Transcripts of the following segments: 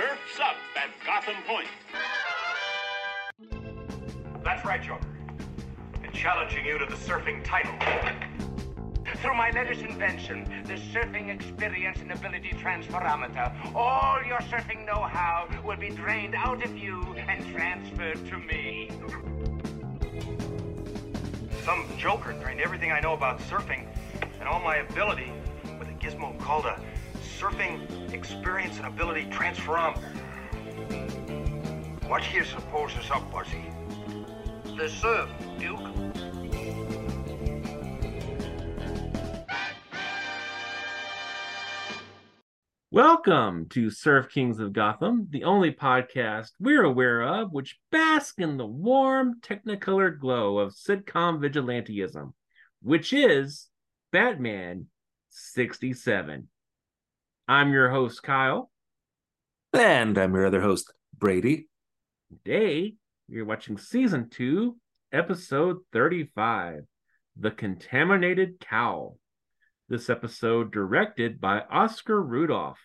Surf's up at Gotham Point. That's right, Joker. And challenging you to the surfing title. Through my latest invention, the Surfing Experience and Ability Transferometer, all your surfing know-how will be drained out of you and transferred to me. Some joker drained everything I know about surfing and all my ability with a gizmo called a Surfing Experience and Ability Transferometer. What do you suppose is up, Buzzy? The surf, Duke. Welcome to Surf Kings of Gotham, the only podcast we're aware of which bask in the warm, technicolor glow of sitcom vigilanteism, which is Batman 67. I'm your host, Kyle. And I'm your other host, Brady. Today, you're watching season two, episode 35 The Contaminated Cowl. This episode directed by Oscar Rudolph,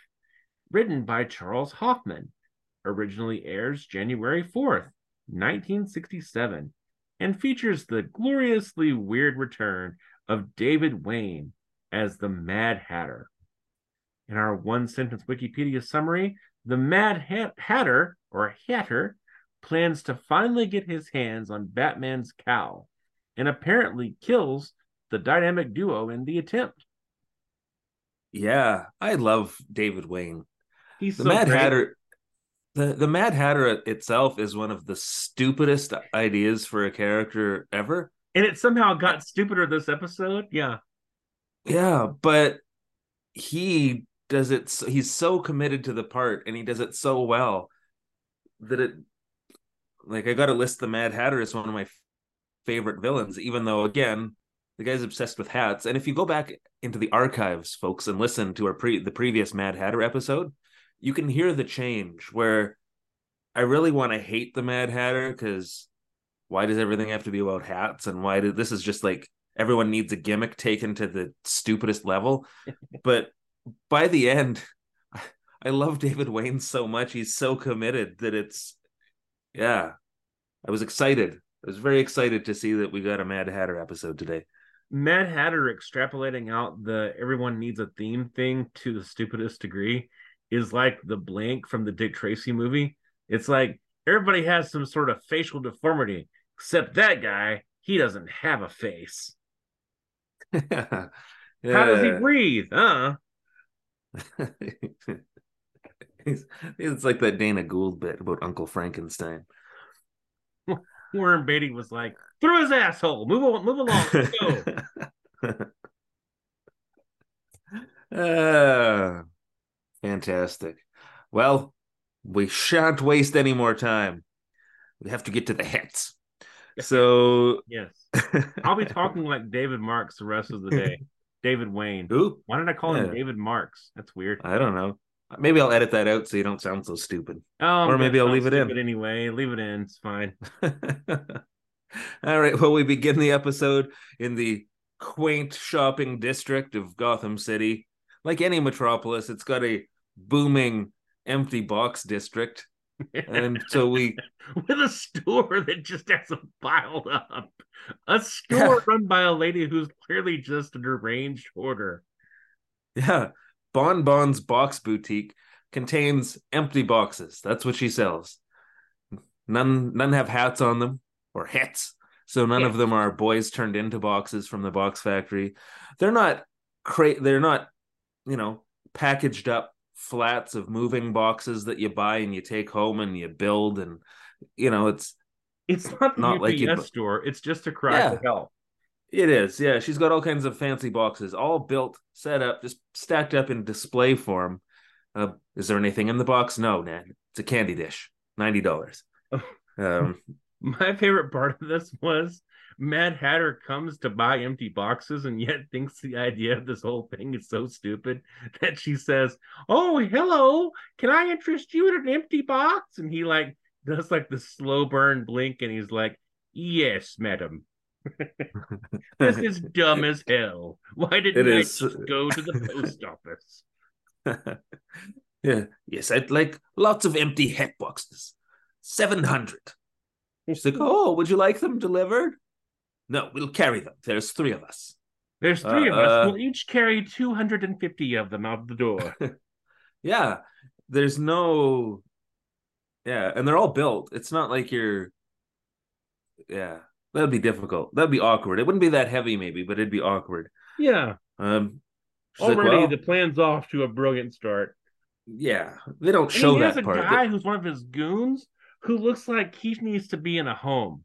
written by Charles Hoffman, originally airs January 4th, 1967, and features the gloriously weird return of David Wayne as the Mad Hatter. In our one sentence Wikipedia summary, the Mad Hatter, or Hatter, plans to finally get his hands on Batman's cowl and apparently kills the dynamic duo in the attempt. Yeah, I love David Wayne. He's the so Mad great. Hatter. The the Mad Hatter itself is one of the stupidest ideas for a character ever. And it somehow got stupider this episode. Yeah. Yeah, but he does it. He's so committed to the part, and he does it so well that it. Like I got to list the Mad Hatter as one of my favorite villains, even though again the guy's obsessed with hats. And if you go back into the archives, folks, and listen to our pre the previous Mad Hatter episode, you can hear the change where I really want to hate the Mad Hatter because why does everything have to be about hats? And why did this is just like everyone needs a gimmick taken to the stupidest level. but by the end, I love David Wayne so much. He's so committed that it's yeah. I was excited. I was very excited to see that we got a Mad Hatter episode today. Mad Hatter extrapolating out the everyone needs a theme thing to the stupidest degree is like the blank from the Dick Tracy movie. It's like everybody has some sort of facial deformity, except that guy, he doesn't have a face. yeah. How does he breathe? Uh it's, like that Dana Gould bit about Uncle Frankenstein. Warren Beatty was like, through his asshole. Move on, move along. Let's go. uh, fantastic. Well, we shan't waste any more time. We have to get to the hits. So yes. I'll be talking like David Marks the rest of the day. David Wayne. Who? Why did I call him David Marks? That's weird. I don't know. Maybe I'll edit that out so you don't sound so stupid. Oh, Or maybe I'll leave it in. Anyway, leave it in. It's fine. All right. Well, we begin the episode in the quaint shopping district of Gotham City. Like any metropolis, it's got a booming empty box district. And so we, With a store that just has them piled up. A store run by a lady who's clearly just a deranged hoarder. yeah, Bon Bon's box boutique contains empty boxes. That's what she sells. None, none have hats on them or hats. So none of them are boys turned into boxes from the box factory. They're not cra- They're not, you know, packaged up flats of moving boxes that you buy and you take home and you build and you know it's It's not Not UPS like but- store. It's just a cry Yeah. for help. It is, yeah. She's got all kinds of fancy boxes, all built, set up, just stacked up in display form. Uh, is there anything in the box? No, Nan. It's a candy dish, ninety dollars. um, My favorite part of this was Mad Hatter comes to buy empty boxes and yet thinks the idea of this whole thing is so stupid that she says, Oh, hello, can I interest you in an empty box? And he like does like the slow burn blink and he's like, Yes, madam. this is dumb as hell. Why didn't It I is. just go to the post office? Yeah. Yes, I'd like lots of empty hat boxes. 700. She's like, oh, would you like them delivered? No, we'll carry them. There's three of us. There's three of us. Uh, We'll each carry 250 of them out the door. Yeah. There's no. Yeah. And they're all built. It's not like you're. Yeah. That'd be difficult. That'd be awkward. It wouldn't be that heavy, maybe, but it'd be awkward. yeah. Um, she's like, Already well, the plan's off to a brilliant start. yeah. They don't And show that a part. guy who's one of his goons who looks like he needs to be in a home.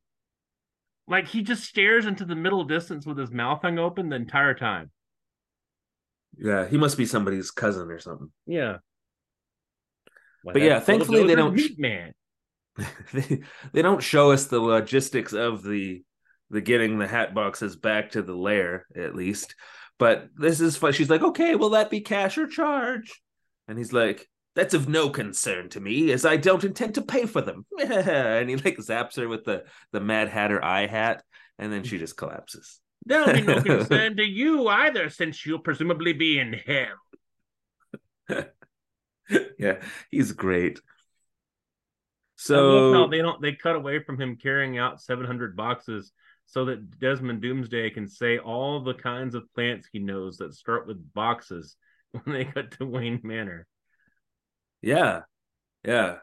Like he just stares into the middle distance with his mouth hung open the entire time. Yeah. He must be somebody's cousin or something. Yeah. Well, But yeah, thankfully they don't- Meat man. they, they don't show us the logistics of the the getting the hat boxes back to the lair at least but this is fun she's like okay will that be cash or charge and he's like that's of no concern to me as i don't intend to pay for them and he like zaps her with the the mad hatter eye hat and then she just collapses That'll be no concern to you either, since you'll presumably be in hell. yeah he's great I love how so they don't they cut away from him carrying out 700 boxes so that Desmond Doomsday can say all the kinds of plants he knows that start with boxes when they cut to Wayne Manor. Yeah. Yeah.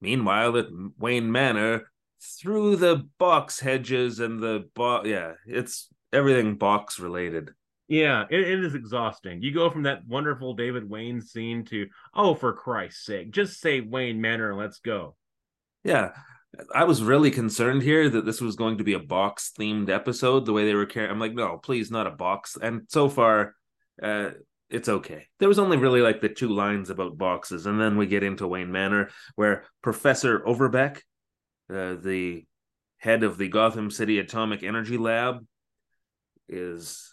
Meanwhile, at Wayne Manor, through the box hedges and the box, yeah, it's everything box related. Yeah, it, it is exhausting. You go from that wonderful David Wayne scene to, oh, for Christ's sake, just say Wayne Manor and let's go. Yeah. I was really concerned here that this was going to be a box themed episode, the way they were carrying. I'm like, no, please, not a box. And so far, uh, it's okay. There was only really like the two lines about boxes, and then we get into Wayne Manor, where Professor Overbeck, uh, the head of the Gotham City Atomic Energy Lab, is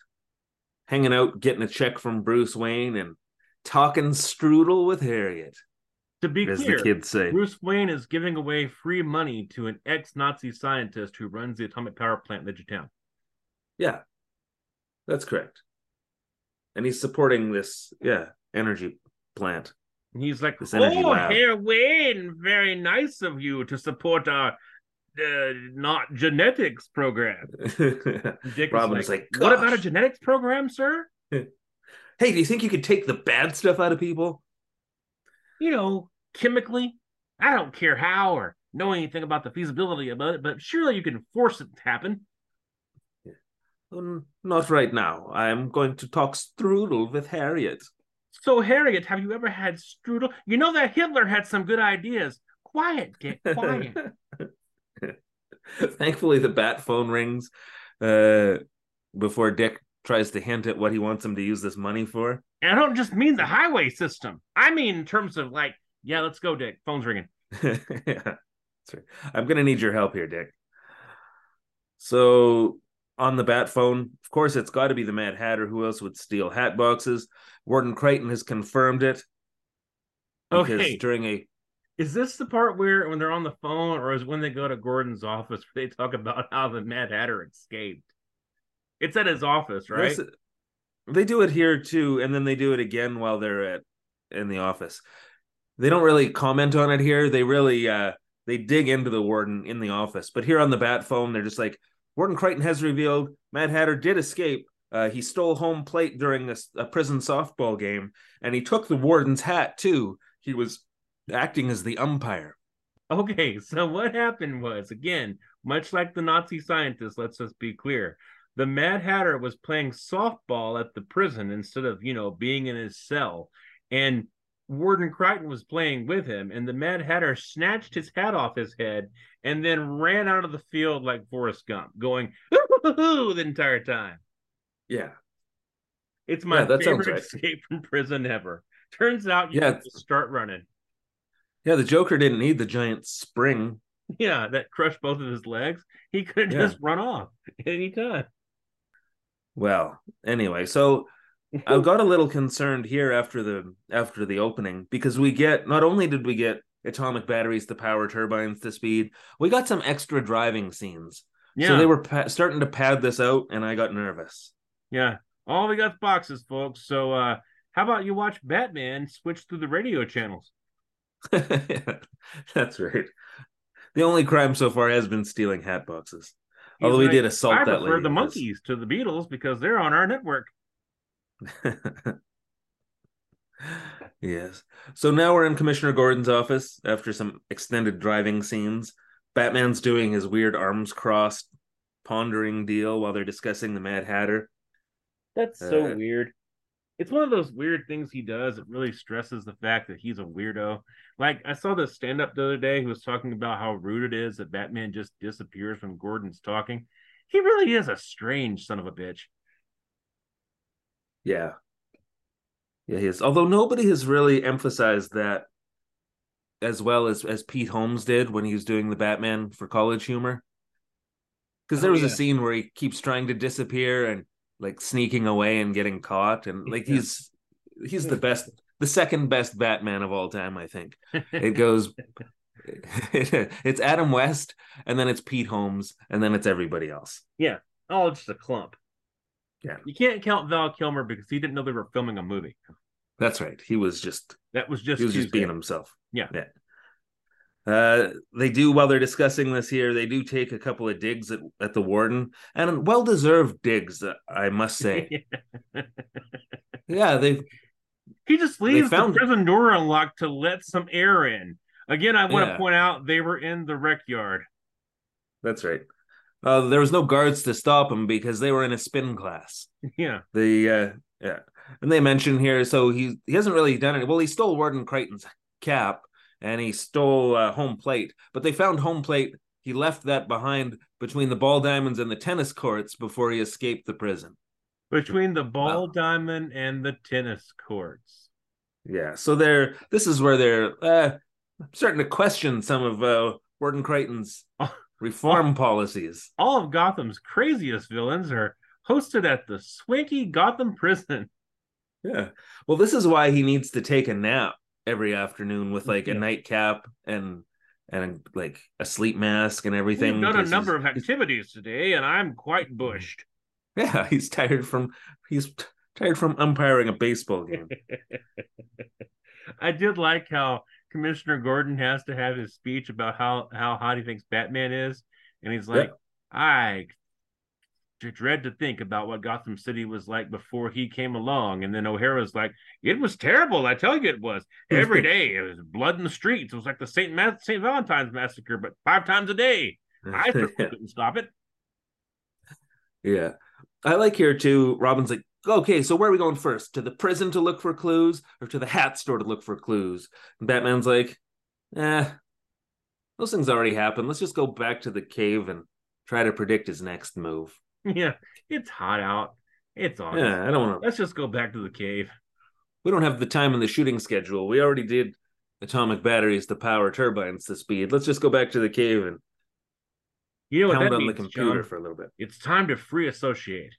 hanging out, getting a check from Bruce Wayne, and talking strudel with Harriet, To be as clear, the kids say. Bruce Wayne is giving away free money to an ex-Nazi scientist who runs the atomic power plant in Town. Yeah, that's correct. And he's supporting this, yeah, energy plant. And he's like, This energy "Oh, lab." Herr Wayne, very nice of you to support our uh, not genetics program." Dick Robin's like, "What about a genetics program, sir? hey, do you think you could take the bad stuff out of people? You know, chemically. I don't care how or know anything about the feasibility about it, but surely you can force it to happen." "Mm, not right now. I'm going to talk strudel with Harriet. So, Harriet, have you ever had strudel? You know that Hitler had some good ideas. Quiet, Dick. Quiet. Thankfully, the bat phone rings uh, before Dick tries to hint at what he wants him to use this money for. and I don't just mean the highway system. I mean in terms of like, yeah, let's go, Dick. Phone's ringing. yeah. I'm gonna need your help here, Dick. So on the bat phone, of course, it's got to be the Mad Hatter. Who else would steal hat boxes? Warden Crichton has confirmed it. Okay. during a Is this the part where when they're on the phone, or is when they go to Gordon's office where they talk about how the Mad Hatter escaped? It's at his office, right? Yes, they do it here too, and then they do it again while they're at in the office. They don't really comment on it here. They really uh they dig into the warden in the office. But here on the bat phone, they're just like Warden Crichton has revealed Mad Hatter did escape. Uh, he stole home plate during a, a prison softball game, and he took the warden's hat too. He was acting as the umpire. Okay, so what happened was again, much like the Nazi scientist, let's just be clear. The Mad Hatter was playing softball at the prison instead of, you know, being in his cell. And Warden Crichton was playing with him, and the Mad Hatter snatched his hat off his head and then ran out of the field like Forrest Gump, going the entire time. Yeah, It's my Yeah, favorite right. escape from prison ever. Turns out you Yeah. start running. yeah. The Joker didn't need the giant spring. Yeah, that crushed both of his legs. He could Yeah. just run off anytime. Well, anyway, so I got a little concerned here after the after the opening because we get not only did we get atomic batteries to power turbines to speed, we got some extra driving scenes. Yeah, So they were pa- starting to pad this out, and I got nervous. yeah. All we got boxes, folks. So uh How about you watch Batman switch through the radio channels? yeah, that's right. The only crime so far has been stealing hat boxes. He's Although like, did assault I that prefer the Monkees to the Beatles because they're on our network. yes. So now we're in Commissioner Gordon's office after some extended driving scenes. Batman's doing his weird arms crossed, pondering deal while they're discussing the Mad Hatter. That's so Uh, weird. It's one of those weird things he does. It really stresses the fact that he's a weirdo. Like I saw this stand up the other day who was talking about how rude it is that Batman just disappears when Gordon's talking. He really is a strange son of a bitch. Yeah. Yeah, he is. Although nobody has really emphasized that as well as as Pete Holmes did when he was doing the Batman for CollegeHumor. Because there Oh, was yeah. a scene where he keeps trying to disappear and like sneaking away and getting caught, and like Yeah. he's he's the best, the second best Batman of all time. I think it goes. it's Adam West, and then it's Pete Holmes, and then it's everybody else. Yeah. Oh, it's just a clump. Yeah. You can't count Val Kilmer because he didn't know they were filming a movie. That's right. He was just That was just he was just being himself. Yeah. Yeah. Uh, they do while they're discussing this here. They do take a couple of digs at, at the warden, and well deserved digs, uh, I must say. yeah, they He just leaves the prison door unlocked to let some air in. Again, I want Yeah. to point out they were in the rec yard. that's right. Uh, there was no guards to stop him because they were in a spin class. Yeah. The uh, yeah, and they mention here, so he he hasn't really done it. Well, he stole Warden Crichton's cap and he stole uh, home plate, but they found home plate. He left that behind between the ball diamonds and the tennis courts before he escaped the prison. Between the ball Wow. diamond and the tennis courts. Yeah, so they're this is where they're uh, starting to question some of uh, Warden Crichton's. reform policies. All of Gotham's craziest villains are hosted at the swanky Gotham prison. Yeah. Well, this is why he needs to take a nap every afternoon with like a nightcap and and like a sleep mask and everything. We've done a number of activities today, and I'm quite mm-hmm. bushed. Yeah, he's tired from he's tired from umpiring a baseball game. I did like how Commissioner Gordon has to have his speech about how how hot he thinks Batman is, and he's like, "I dread to think about what Gotham City was like before he came along." And then O'Hara's like, "It was terrible. I tell you, it was. Every day it was blood in the streets. It was like the Saint Ma- Saint Valentine's massacre, but five times a day. I couldn't stop it." yeah. I like here too. Robin's like, okay, so where are we going first? To the prison to look for clues or to the hat store to look for clues? And Batman's like, eh, those things already happened. Let's just go back to the cave and try to predict his next move. Yeah, it's hot out. It's on. Yeah, I don't want to. Let's just go back to the cave. We don't have the time in the shooting schedule. We already did atomic batteries to power turbines to speed. Let's just go back to the cave and You know what pound that on the means, computer John? for a little bit. It's time to free associate.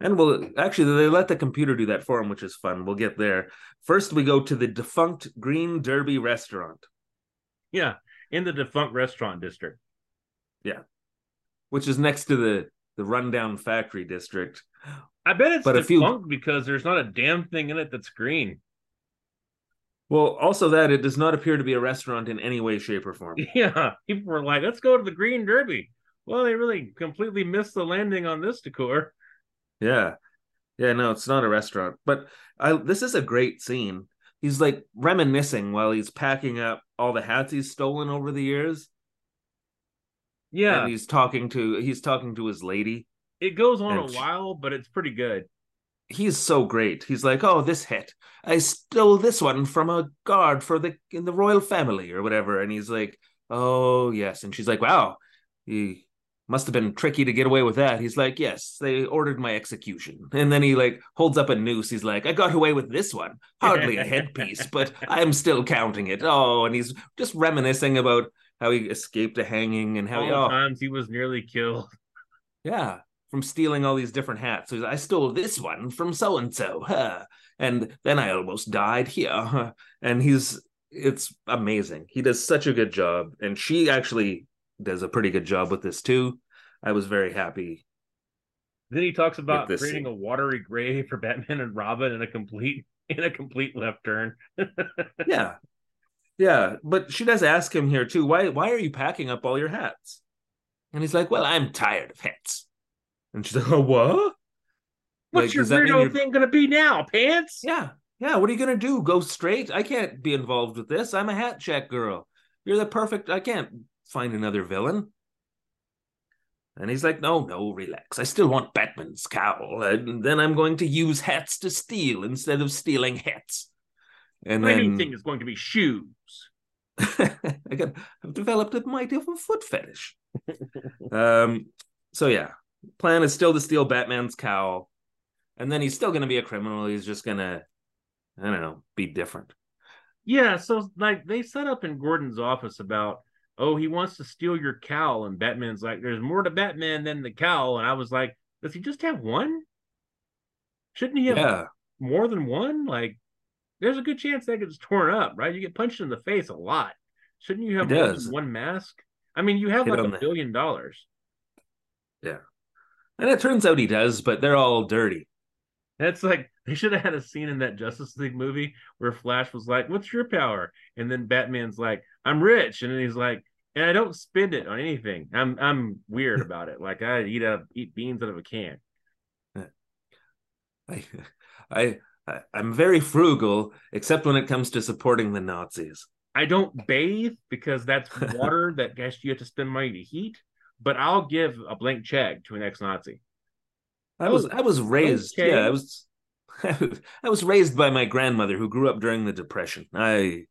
And we'll actually they let the computer do that for him, which is fun. We'll get there. First, we go to the defunct Green Derby restaurant, Yeah, in the defunct restaurant district. Yeah, which is next to the the rundown factory district. I bet it's But defunct because there's not a damn thing in it that's green. Well, also that it does not appear to be a restaurant in any way, shape, or form. Yeah, people were like, "Let's go to the Green Derby." Well, they really completely missed the landing on this decor. Yeah. Yeah, no, it's not a restaurant. But I this is a great scene. He's like reminiscing while he's packing up all the hats he's stolen over the years. Yeah, And he's talking to he's talking to his lady. it goes on a while, but it's pretty good. He's so great. He's like, "Oh, this hat. I stole this one from a guard for the in the royal family or whatever." And he's like, "Oh, yes." And she's like, "Wow. He must have been tricky to get away with that." He's like, "Yes, they ordered my execution." And then he like holds up a noose. He's like, "I got away with this one. Hardly a headpiece, but I'm still counting it." Oh, and he's just reminiscing about how he escaped a hanging and how All he, oh, times he was nearly killed. yeah, from stealing all these different hats. So he's, I stole this one from so and so, and then I almost died here. And he's it's amazing. He does such a good job, and she actually does a pretty good job with this too. I was very happy. Then he talks about creating scene. a watery grave for Batman and Robin in a complete in a complete left turn. yeah. Yeah. But she does ask him here too, why why are you packing up all your hats? And he's like, Well, I'm tired of hats. And she's like, Oh, what? What's Like, your does that mean weirdo thing gonna be now, pants? Yeah. Yeah. What are you gonna do? Go straight? I can't be involved with this. I'm a hat check girl. You're the perfect I can't find another villain. And he's like, no, no, relax. I still want Batman's cowl. And then I'm going to use hats to steal instead of stealing hats. And My then thing is going to be shoes. I got, I've developed a mighty of a foot fetish. um, so yeah, plan is still to steal Batman's cowl, and then he's still going to be a criminal. He's just gonna, I don't know, be different. Yeah, so like they set up in Gordon's office about, oh, he wants to steal your cowl, and Batman's like, there's more to Batman than the cowl, and I was like, does he just have one? Shouldn't he have Yeah, more than one? Like, there's a good chance that gets torn up, right? You get punched in the face a lot. Shouldn't you have more than one mask? I mean, you have Hit like a billion dollars. Yeah. And it turns out he does, but they're all dirty. That's like they should have had a scene in that Justice League movie where Flash was like, "What's your power?" and then Batman's like, "I'm rich," and then he's like, "And I don't spend it on anything. I'm I'm weird about it. Like I eat out eat beans out of a can." I, I, I, I'm very frugal, except when it comes to supporting the Nazis. I don't bathe because that's water that guess you have to spend money to heat. But I'll give a blank check to an ex-Nazi. I was, Oh, I was raised. okay. Yeah, I was. I was raised by my grandmother who grew up during the Depression. I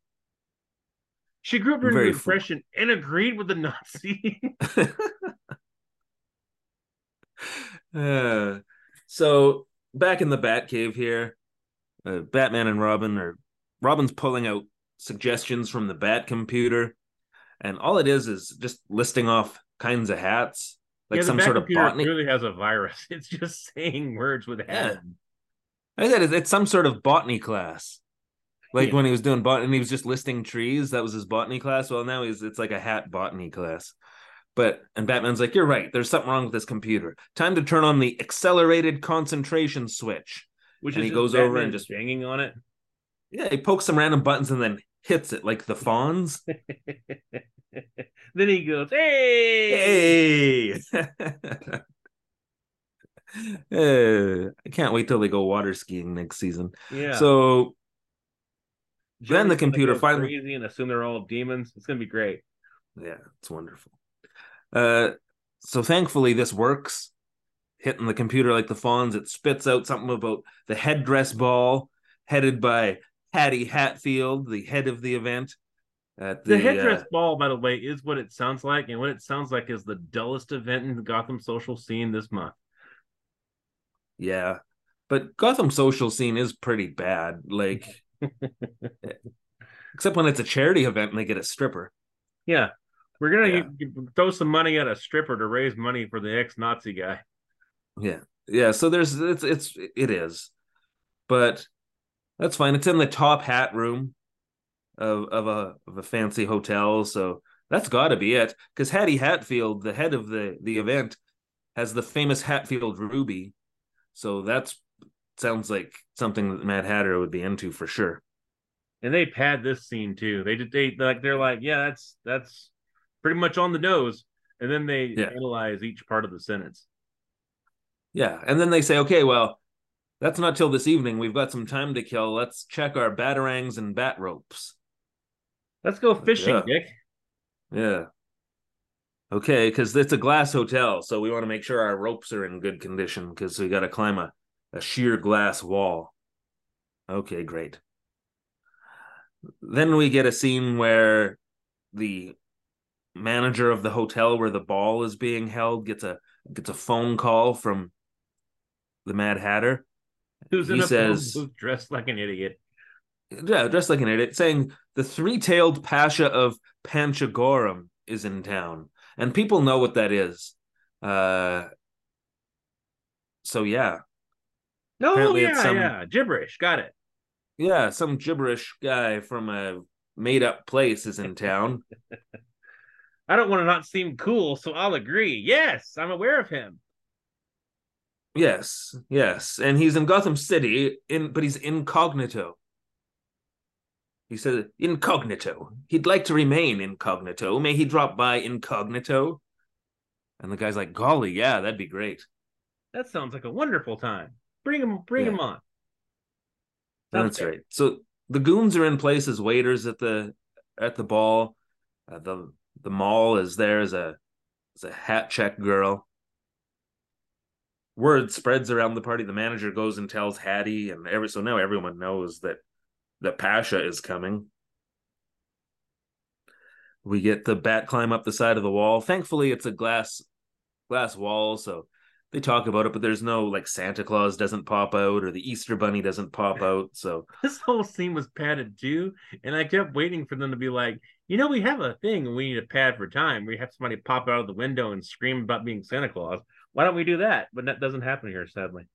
She grew up during the Depression and agreed with the Nazi. Uh, so back in the Batcave here, uh, Batman and Robin are Robin's pulling out suggestions from the Bat computer, and all it is is just listing off kinds of hats, like yeah, some sort of botany. really has a virus. It's just saying words with Yeah. I said it's, it's some sort of botany class. Like Yeah. when he was doing botany, and he was just listing trees. That was his botany class. Well, now he's it's like a hat botany class. But and Batman's like, you're right. There's something wrong with this computer. Time to turn on the accelerated concentration switch. Which And is he goes over and just- banging on it. Yeah, he pokes some random buttons and then hits it like the Fonz. then he goes, "Hey!" hey! Uh, I can't wait till they go water skiing next season. Yeah. So then the computer finally- crazy and assume they're all demons. It's gonna be great. yeah, it's wonderful. Uh, so thankfully this works. Hitting the computer like the Fonz, it spits out something about the headdress ball, headed by Hattie Hatfield, the head of the event. At The, the, headdress uh, ball, by the way, is what it sounds like, and what it sounds like is the dullest event in the Gotham social scene this month. Yeah. But Gotham social scene is pretty bad. Like except when it's a charity event and they get a stripper. Yeah, we're gonna Yeah. throw some money at a stripper to raise money for the ex-Nazi guy. Yeah. Yeah. So there's it's it's it is. But that's fine. It's in the top hat room of of a of a fancy hotel. So that's gotta be it. Because Hattie Hatfield, the head of the the event, has the famous Hatfield Ruby. So that's sounds like something that Mad Hatter would be into for sure. And they pad this scene too. They did they like they're like, yeah, that's that's pretty much on the nose, and then they Yeah. analyze each part of the sentence. Yeah. And then they say, okay, well, that's not till this evening. We've got some time to kill. Let's check our batarangs and bat ropes. Let's go fishing, Yeah. Dick. Yeah. Okay, because it's a glass hotel, so we want to make sure our ropes are in good condition because we got to climb a, a sheer glass wall. Okay, great. Then we get a scene where the manager of the hotel where the ball is being held gets a gets a phone call from the Mad Hatter. Who's in He says- dressed like an idiot? Yeah, dressed like an idiot, saying the three-tailed Pasha of Panchagoram is in town, and people know what that is. Uh, so yeah, No, Apparently yeah, some- yeah, gibberish. Got it. yeah, some gibberish guy from a made-up place is in town. I don't want to not seem cool, so I'll agree. Yes, I'm aware of him. Yes, yes, and he's in Gotham City, in but he's incognito. He said incognito. He'd like to remain incognito. May he drop by incognito? And the guy's like, "Golly, yeah, that'd be great." That sounds like a wonderful time. Bring him, bring Yeah. him on. Sounds That's good. right. So the goons are in place as waiters at the at the ball. Uh, the the moll is there as a as a hat check girl. Word spreads around the party. The manager goes and tells Hattie, and every so now everyone knows that that Pasha is coming. We get the bat climb up the side of the wall. Thankfully, it's a glass glass wall, so they talk about it, but there's no like Santa Claus doesn't pop out or the Easter Bunny doesn't pop out. So This whole scene was padded too, and I kept waiting for them to be like, you know, we have a thing we need a pad for time. We have somebody pop out of the window and scream about being Santa Claus. Why don't we do that? But that doesn't happen here, sadly.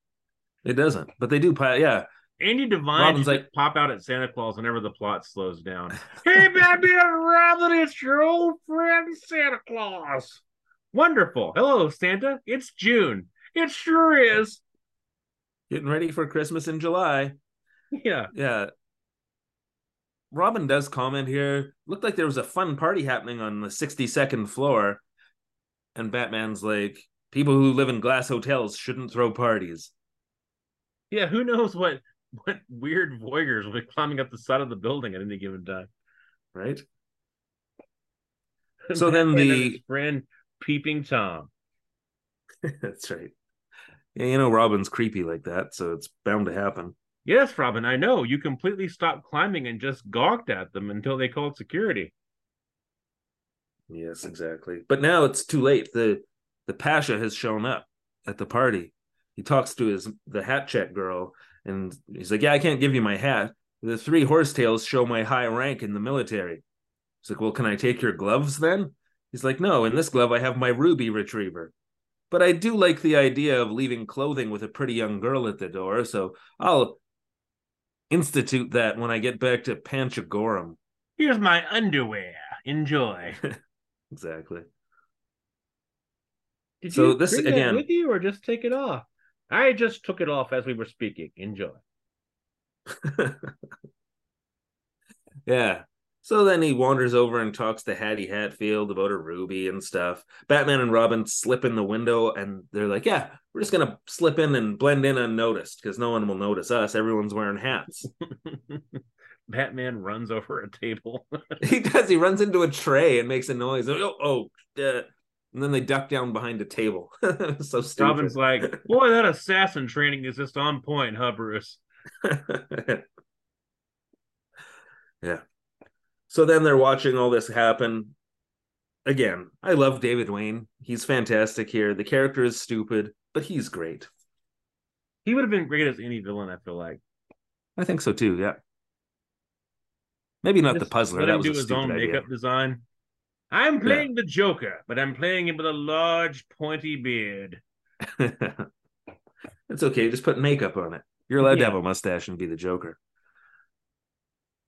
it doesn't. But they do. pa- Yeah, Andy Devine Robin's should like- pop out at Santa Claus whenever the plot slows down. hey, Batman Robin, it's your old friend Santa Claus. Wonderful. Hello, Santa. It's June. It sure is. getting ready for Christmas in July. Yeah. Yeah. Robin does comment here. Looked like there was a fun party happening on the 62nd floor. And Batman's like, people who live in glass hotels shouldn't throw parties. Yeah, who knows what what weird voyeurs will be climbing up the side of the building at any given time. Right? So then the- friend peeping Tom. That's right. Yeah, you know Robin's creepy like that, so it's bound to happen. Yes, Robin, I know. You completely stopped climbing and just gawked at them until they called security. Yes, exactly. But now it's too late. The the Pasha has shown up at the party. He talks to his the hat check girl, and he's like, "Yeah, I can't give you my hat. The three horsetails show my high rank in the military." He's like, "Well, can I take your gloves then?" He's like, "No, in this glove I have my ruby retriever." But I do like the idea of leaving clothing with a pretty young girl at the door, so I'll institute that when I get back to Panchagoram. Here's my underwear. Enjoy. Exactly. Did So you this- again- with you or just take it off? I just took it off as we were speaking. Enjoy. yeah. So then he wanders over and talks to Hattie Hatfield about her ruby and stuff. Batman and Robin slip in the window and they're like, Yeah, we're just gonna slip in and blend in unnoticed because no one will notice us. Everyone's wearing hats. Batman runs over a table. he does, he runs into a tray and makes a noise. Oh, oh uh, and then they duck down behind a table. so stupid. Robin's like, boy, that assassin training is just on point, huh, Bruce? yeah. So then they're watching all this happen. Again, I love David Wayne. He's fantastic here. The character is stupid, but he's great. He would have been great as any villain, I feel like. I think so too. Yeah. Maybe not Just the puzzler. That was do his own idea. makeup design. I'm playing the Joker, but I'm playing him with a large, pointy beard. it's okay. Just put makeup on it. You're allowed to have a mustache and be the Joker.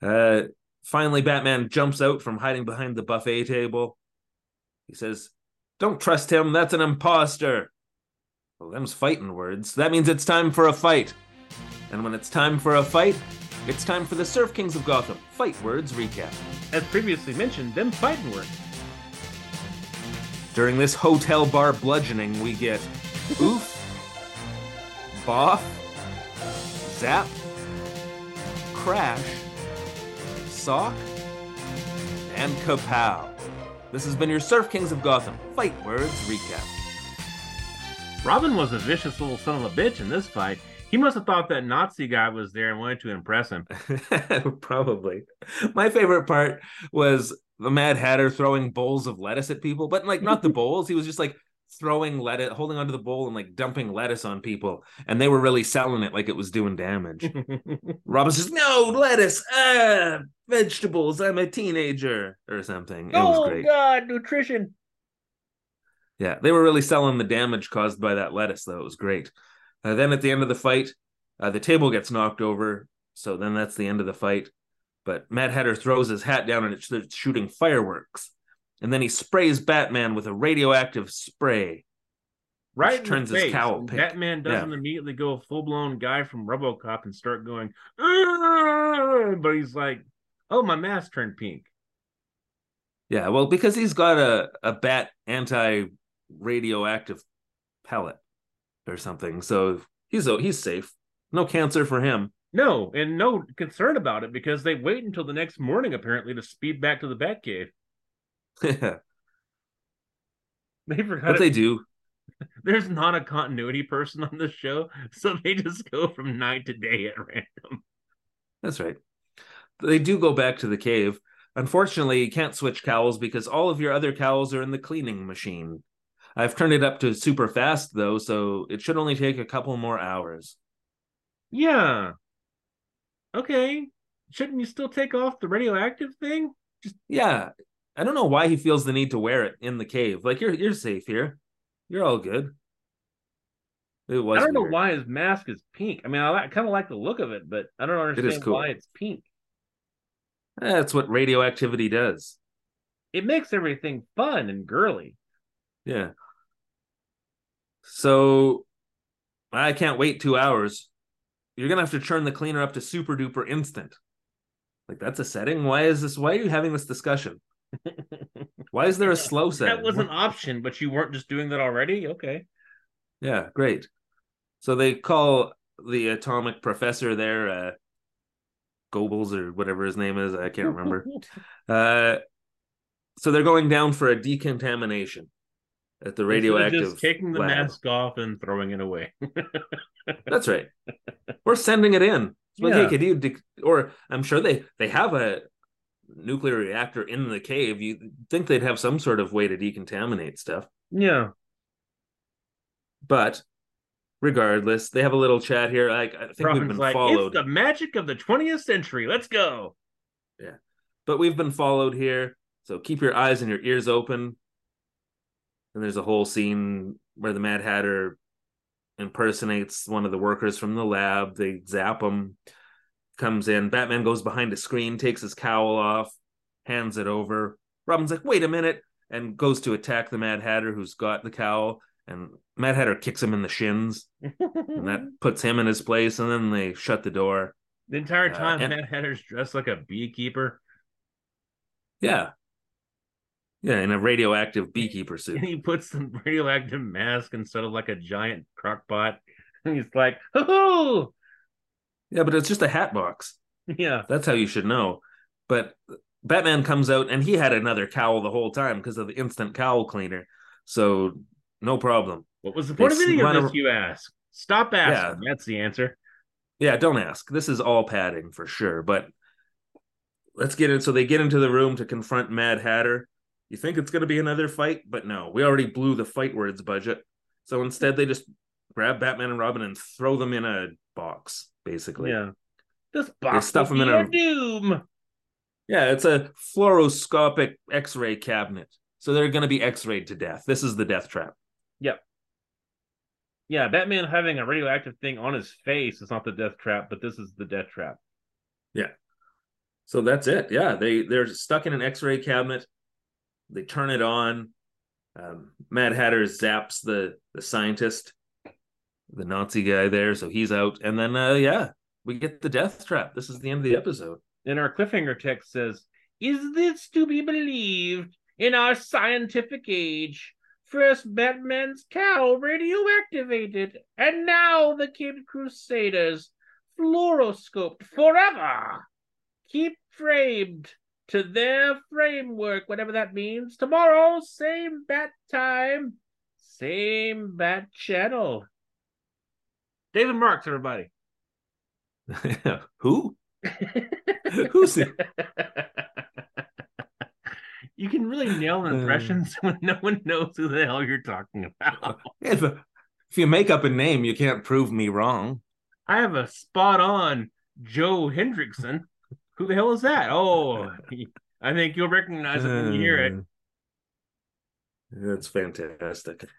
Uh, finally, Batman jumps out from hiding behind the buffet table. He says, "Don't trust him. That's an imposter." Well, them's fighting words. That means it's time for a fight. And when it's time for a fight, it's time for the Surf Kings of Gotham Fight Words recap. As previously mentioned, them fighting words. During this hotel bar bludgeoning, we get oof, boff, zap, crash, sock, and kapow. This has been your Surf Kings of Gotham Fight Words recap. Robin was a vicious little son of a bitch in this fight. He must have thought that Nazi guy was there and wanted to impress him. Probably. My favorite part was the Mad Hatter throwing bowls of lettuce at people, but like not the bowls. He was just like throwing lettuce, holding onto the bowl and like dumping lettuce on people, and they were really selling it like it was doing damage. Robin says, "No lettuce, ah, vegetables. I'm a teenager or something." It was oh. God, nutrition. Yeah, they were really selling the damage caused by that lettuce, though. It was great. Uh, then at the end of the fight, uh, the table gets knocked over. So then that's the end of the fight. But Mad Hatter throws his hat down and it starts shooting fireworks. And then he sprays Batman with a radioactive spray. right turns his cowl pink. Batman doesn't immediately go full blown guy from RoboCop and start going, but he's like, "Oh, my mask turned pink." Yeah, well, because he's got a a bat anti radioactive pellet or something, so he's he's safe. No cancer for him. No, and no concern about it because they wait until the next morning apparently to speed back to the Batcave. but They forgot they it. do. there's not a continuity person on the show, so they just go from night to day at random. That's right. They do go back to the cave. Unfortunately, you can't switch cowls because all of your other cowls are in the cleaning machine. I've turned it up to super fast though, so it should only take a couple more hours. Yeah. Okay. Shouldn't you still take off the radioactive thing? Just Yeah, I don't know why he feels the need to wear it in the cave. Like you're you're safe here. You're all good. It was. I don't know why his mask is pink. I mean, I kind of like the look of it, but I don't is understand cool. why it's pink. That's what radioactivity does. It makes everything fun and girly. Yeah. So I can't wait two hours. You're gonna have to turn the cleaner up to super duper instant. Like that's a setting. Why is this? Why are you having this discussion? Why is there a slow setting? That was an option, but you weren't just doing that already. Okay. Yeah, great. So they call the atomic professor there, uh, Goebbels or whatever his name is. I can't remember. uh, so they're going down for a decontamination at the radioactive. just taking the lab. mask off and throwing it away. That's right. We're sending it in. So like, Yeah. hey, could you de- or I'm sure they they have a nuclear reactor in the cave. You think they'd have some sort of way to decontaminate stuff. yeah. But regardless, they have a little chat here. Like I think we've been like, followed. it's the magic of the 20th century. Let's go. Yeah, but we've been followed here. So keep your eyes and your ears open. And there's a whole scene where the Mad Hatter impersonates one of the workers from the lab. They zap him, comes in. Batman goes behind a screen, takes his cowl off, hands it over. Robin's like, wait a minute, and goes to attack the Mad Hatter who's got the cowl. And Mad Hatter kicks him in the shins, and that puts him in his place. And then they shut the door. The entire Uh, time, and- Mad Hatter's dressed like a beekeeper, Yeah. Yeah, in a radioactive beekeeper suit. and he puts the radioactive mask instead of like a giant crock pot. And he's like, "Oh, Yeah, but it's just a hat box. yeah, That's how you should know. But Batman comes out and he had another cowl the whole time because of the instant cowl cleaner. So no problem. what was the point of any of this? You ask. Stop asking. Yeah. That's the answer. Yeah, don't ask. This is all padding for sure. But let's get in. So they get into the room to confront Mad Hatter. You think it's going to be another fight, but no, we already blew the fight words budget. So instead, they just grab Batman and Robin and throw them in a box, basically. Yeah, this box stuff them in a- doom. Yeah, it's a fluoroscopic X-ray cabinet. So they're going to be X-rayed to death. This is the death trap. Yep. Yeah, Batman having a radioactive thing on his face is not the death trap, but this is the death trap. Yeah. So that's it. Yeah, they they're stuck in an X-ray cabinet. They turn it on. Um, Mad Hatter zaps the the scientist, the Nazi guy there, so he's out. And then uh, yeah, we get the death trap. This is the end of the episode. And our cliffhanger text says, Is this to be believed in our scientific age? First Batman's cowl radioactivated, and now the Kid Crusaders fluoroscoped forever. Keep framed to their framework, whatever that means. Tomorrow, same bat time, same bat channel. David Marks, everybody. Who? Who's it? you can really nail Uh. impressions when no one knows who the hell you're talking about. If, if you make up a name, you can't prove me wrong. I have a spot on Joe Hendrickson. Who the hell is that? Oh, I think you'll recognize it when you hear it. Uh, That's fantastic.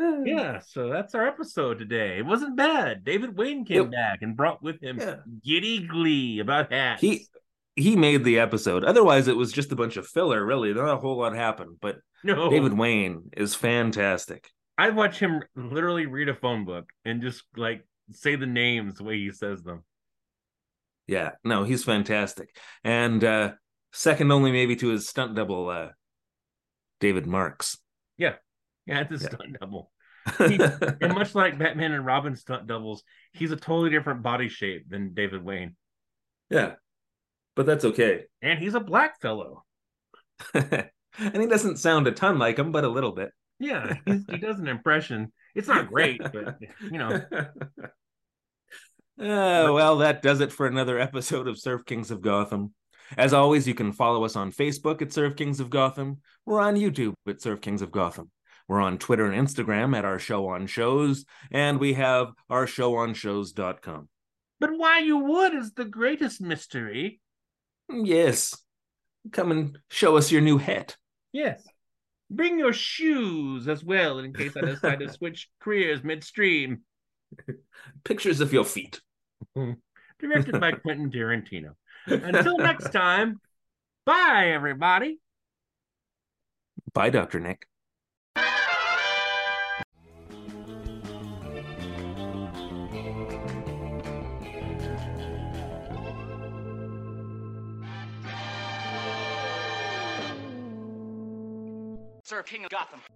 Yeah, so that's our episode today. It wasn't bad. David Wayne came Yep. back and brought with him Yeah. giddy glee about hats. He he made the episode. Otherwise, it was just a bunch of filler. Really, not a whole lot happened. But No, David Wayne is fantastic. I'd watch him literally read a phone book and just like say the names the way he says them. Yeah, no, he's fantastic. And uh second only maybe to his stunt double, uh David Marks. Yeah, yeah, it's a Yeah. stunt double. and much like Batman and Robin stunt doubles, he's a totally different body shape than David Wayne. yeah, but that's okay. And he's a black fellow. and he doesn't sound a ton like him, but a little bit. Yeah, he's, he does an impression. It's not great, but you know, Oh, well, that does it for another episode of Surf Kings of Gotham. As always, you can follow us on Facebook at Surf Kings of Gotham. We're on YouTube at Surf Kings of Gotham. We're on Twitter and Instagram at our show on shows, and we have our show on shows.com. but why you would is the greatest mystery. Yes. Come and show us your new hat. Yes. Bring your shoes as well in case I decide to switch careers midstream. Pictures of your feet. Directed by Quentin Tarantino. Until next time, bye, everybody. Bye, Dr. Nick. Sir King of Gotham.